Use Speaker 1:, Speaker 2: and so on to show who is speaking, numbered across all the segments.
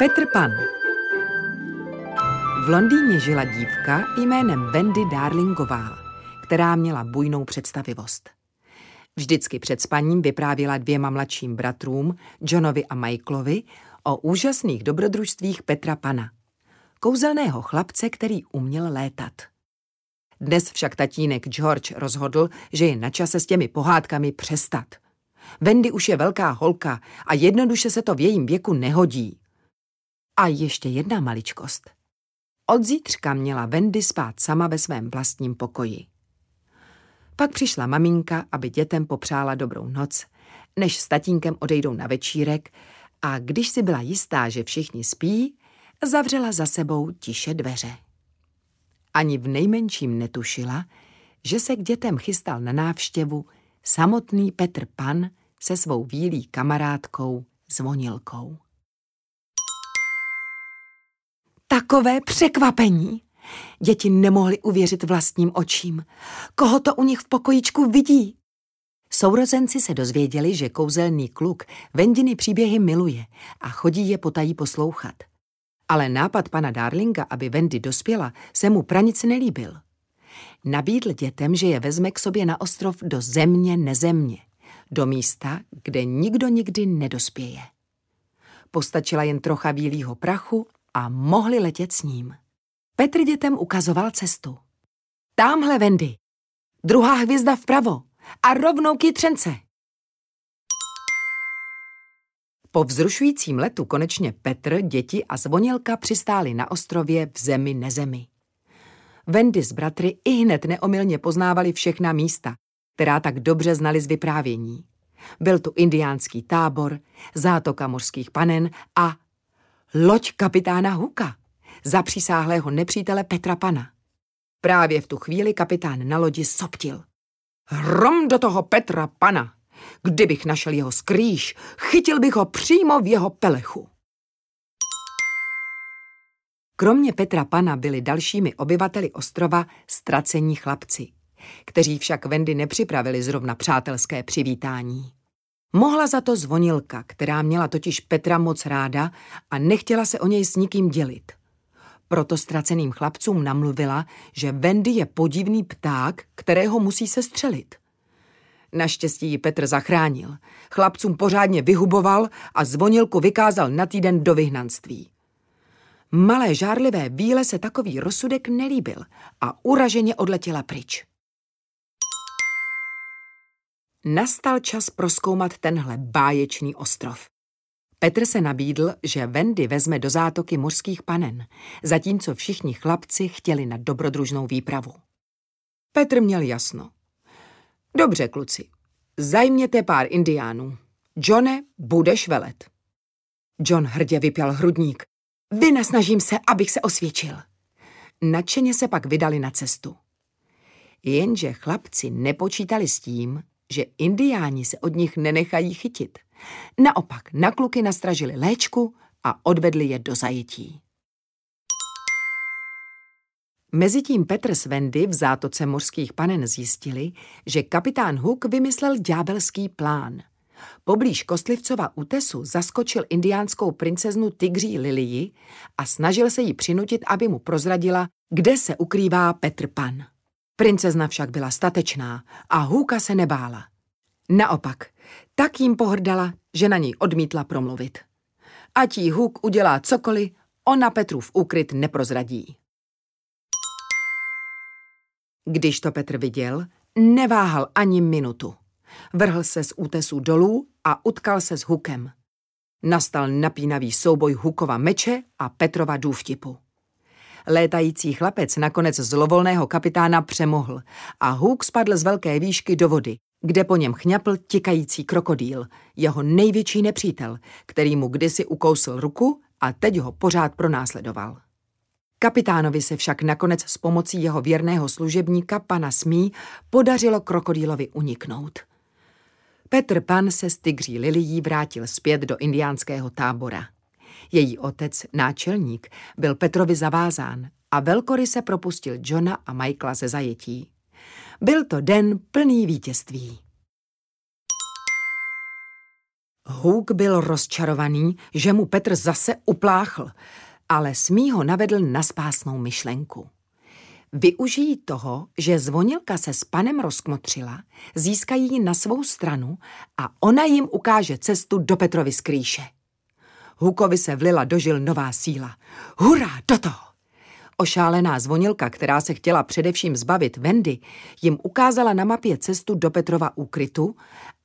Speaker 1: Petr Pan V Londýně žila dívka jménem Wendy Darlingová, která měla bujnou představivost. Vždycky před spaním vyprávěla dvěma mladším bratrům, Johnovi a Michaelovi, o úžasných dobrodružstvích Petra Pana, kouzelného chlapce, který uměl létat. Dnes však tatínek George rozhodl, že je na čase s těmi pohádkami přestat. Wendy už je velká holka a jednoduše se to v jejím věku nehodí. A ještě jedna maličkost. Od zítřka měla Wendy spát sama ve svém vlastním pokoji. Pak přišla maminka, aby dětem popřála dobrou noc, než s tatínkem odejdou na večírek a když si byla jistá, že všichni spí, zavřela za sebou tiše dveře. Ani v nejmenším netušila, že se k dětem chystal na návštěvu samotný Petr Pan se svou výlí kamarádkou Zvonilkou. Takové překvapení! Děti nemohly uvěřit vlastním očím. Koho to u nich v pokojičku vidí? Sourozenci se dozvěděli, že kouzelný kluk Vendiny příběhy miluje a chodí je potají poslouchat. Ale nápad pana Darlinga, aby Wendy dospěla, se mu pranic nelíbil. Nabídl dětem, že je vezme k sobě na ostrov do země nezemě, do místa, kde nikdo nikdy nedospěje. Postačila jen trocha bílého prachu a mohli letět s ním. Petr dětem ukazoval cestu. Támhle, Wendy. Druhá hvězda vpravo a rovnou k jitřence. Po vzrušujícím letu konečně Petr, děti a zvonilka přistáli na ostrově v zemi nezemi. Wendy s bratry i hned neomylně poznávali všechna místa, která tak dobře znali z vyprávění. Byl tu indiánský tábor, zátoka mořských panen a loď kapitána Huka, zapřísáhlého nepřítele Petra Pana. Právě v tu chvíli kapitán na lodi soptil. Hrom do toho Petra Pana! Kdybych našel jeho skrýž, chytil bych ho přímo v jeho pelechu. Kromě Petra Pana byli dalšími obyvateli ostrova ztracení chlapci, kteří však Wendy nepřipravili zrovna přátelské přivítání. Mohla za to zvonilka, která měla totiž Petra moc ráda a nechtěla se o něj s nikým dělit. Proto ztraceným chlapcům namluvila, že Wendy je podivný pták, kterého musí se střelit. Naštěstí ji Petr zachránil. Chlapcům pořádně vyhuboval a zvonilku vykázal na týden do vyhnanství. Malé žárlivé bíle se takový rozsudek nelíbil a uraženě odletěla pryč. Nastal čas proskoumat tenhle báječný ostrov. Petr se nabídl, že Wendy vezme do zátoky mořských panen, zatímco všichni chlapci chtěli na dobrodružnou výpravu. Petr měl jasno. Dobře, kluci, zajměte pár indiánů. Johne, budeš velet. John hrdě vypěl hrudník. Vynasnažím se, abych se osvědčil. Nadšeně se pak vydali na cestu. Jenže chlapci nepočítali s tím, že indiáni se od nich nenechají chytit. Naopak na kluky nastražili léčku a odvedli je do zajetí. Mezitím Petr s Wendy v zátoce mořských panen zjistili, že kapitán Hook vymyslel ďábelský plán. Poblíž Kostlivcova útesu zaskočil indiánskou princeznu Tigří Lilii a snažil se jí přinutit, aby mu prozradila, kde se ukrývá Petr Pan. Princezna však byla statečná a Hůka se nebála. Naopak, tak jim pohrdala, že na něj odmítla promluvit. Ať jí Huk udělá cokoliv, ona Petrův úkryt neprozradí. Když to Petr viděl, neváhal ani minutu. Vrhl se z útesu dolů a utkal se s Hukem. Nastal napínavý souboj Hukova meče a Petrova důvtipu. Létající chlapec nakonec zlovolného kapitána přemohl a Huk spadl z velké výšky do vody, kde po něm chňapl tikající krokodýl, jeho největší nepřítel, který mu kdysi ukousl ruku a teď ho pořád pronásledoval. Kapitánovi se však nakonec s pomocí jeho věrného služebníka, pana Smí, podařilo krokodýlovi uniknout. Petr Pan se z tygří lilií vrátil zpět do indiánského tábora. Její otec, náčelník, byl Petrovi zavázán a velkory se propustil Johna a Michaela ze zajetí. Byl to den plný vítězství. Huk byl rozčarovaný, že mu Petr zase upláchl, ale smí ho navedl na spásnou myšlenku. Využijí toho, že zvonilka se s panem rozkmotřila, získají ji na svou stranu a ona jim ukáže cestu do Petrovy skrýše. Hukovi se vlila dožil nová síla. Hurá, do toho! Ošálená zvonilka, která se chtěla především zbavit Vendy, jim ukázala na mapě cestu do Petrova úkrytu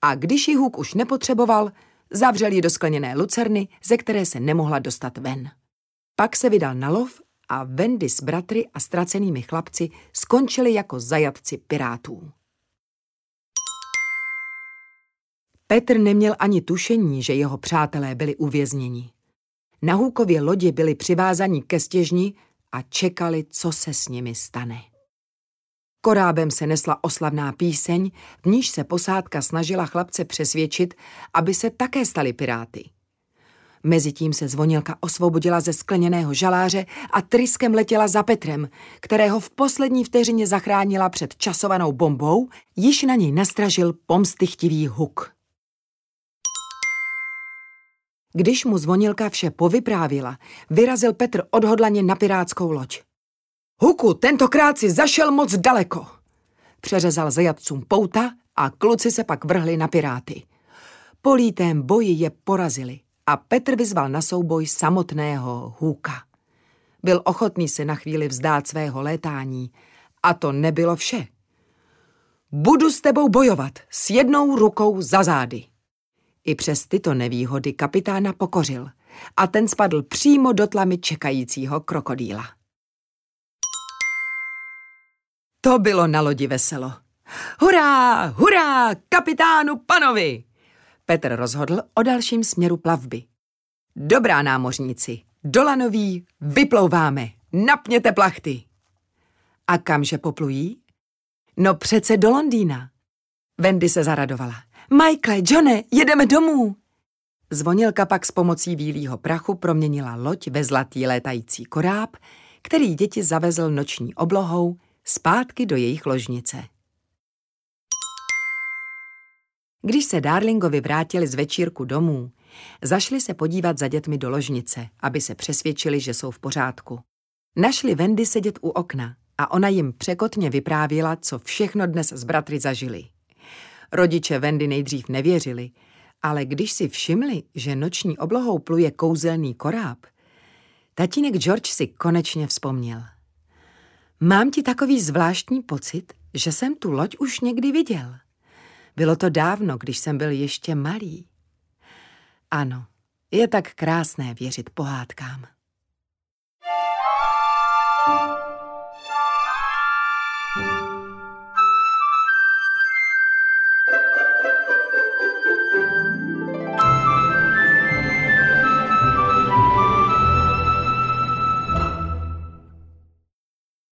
Speaker 1: a když ji Huk už nepotřeboval, zavřel ji do skleněné lucerny, ze které se nemohla dostat ven. Pak se vydal na lov a Vendy s bratry a ztracenými chlapci skončili jako zajatci pirátů. Petr neměl ani tušení, že jeho přátelé byli uvězněni. Na Hůkově lodi byli přivázaní ke stěžni a čekali, co se s nimi stane. Korábem se nesla oslavná píseň, v níž se posádka snažila chlapce přesvědčit, aby se také stali piráty. Mezitím se zvonilka osvobodila ze skleněného žaláře a tryskem letěla za Petrem, kterého v poslední vteřině zachránila před časovanou bombou, již na něj nastražil pomstychtivý huk. Když mu zvonilka vše povyprávila, vyrazil Petr odhodlaně na pirátskou loď. Huku, tentokrát si zašel moc daleko. Přeřezal zajatcům pouta a kluci se pak vrhli na piráty. Po lítém boji je porazili a Petr vyzval na souboj samotného Hůka. Byl ochotný se na chvíli vzdát svého létání a to nebylo vše. Budu s tebou bojovat s jednou rukou za zády. I přes tyto nevýhody kapitána pokořil a ten spadl přímo do tlamy čekajícího krokodýla. To bylo na lodi veselo. Hurá, hurá, kapitánu panovi! Petr rozhodl o dalším směru plavby. Dobrá námořníci, do lanoví vyplouváme, napněte plachty. A kamže poplují? No přece do Londýna. Wendy se zaradovala. Michael, Johne, jedeme domů. Zvonilka pak s pomocí bílého prachu proměnila loď ve zlatý létající koráb, který děti zavezl noční oblohou zpátky do jejich ložnice. Když se Darlingovi vrátili z večírku domů, zašli se podívat za dětmi do ložnice, aby se přesvědčili, že jsou v pořádku. Našli Wendy sedět u okna a ona jim překotně vyprávěla, co všechno dnes s bratry zažili. Rodiče Wendy nejdřív nevěřili, ale když si všimli, že noční oblohou pluje kouzelný koráb, tatínek George si konečně vzpomněl. Mám ti takový zvláštní pocit, že jsem tu loď už někdy viděl. Bylo to dávno, když jsem byl ještě malý. Ano, je tak krásné věřit pohádkám. thank you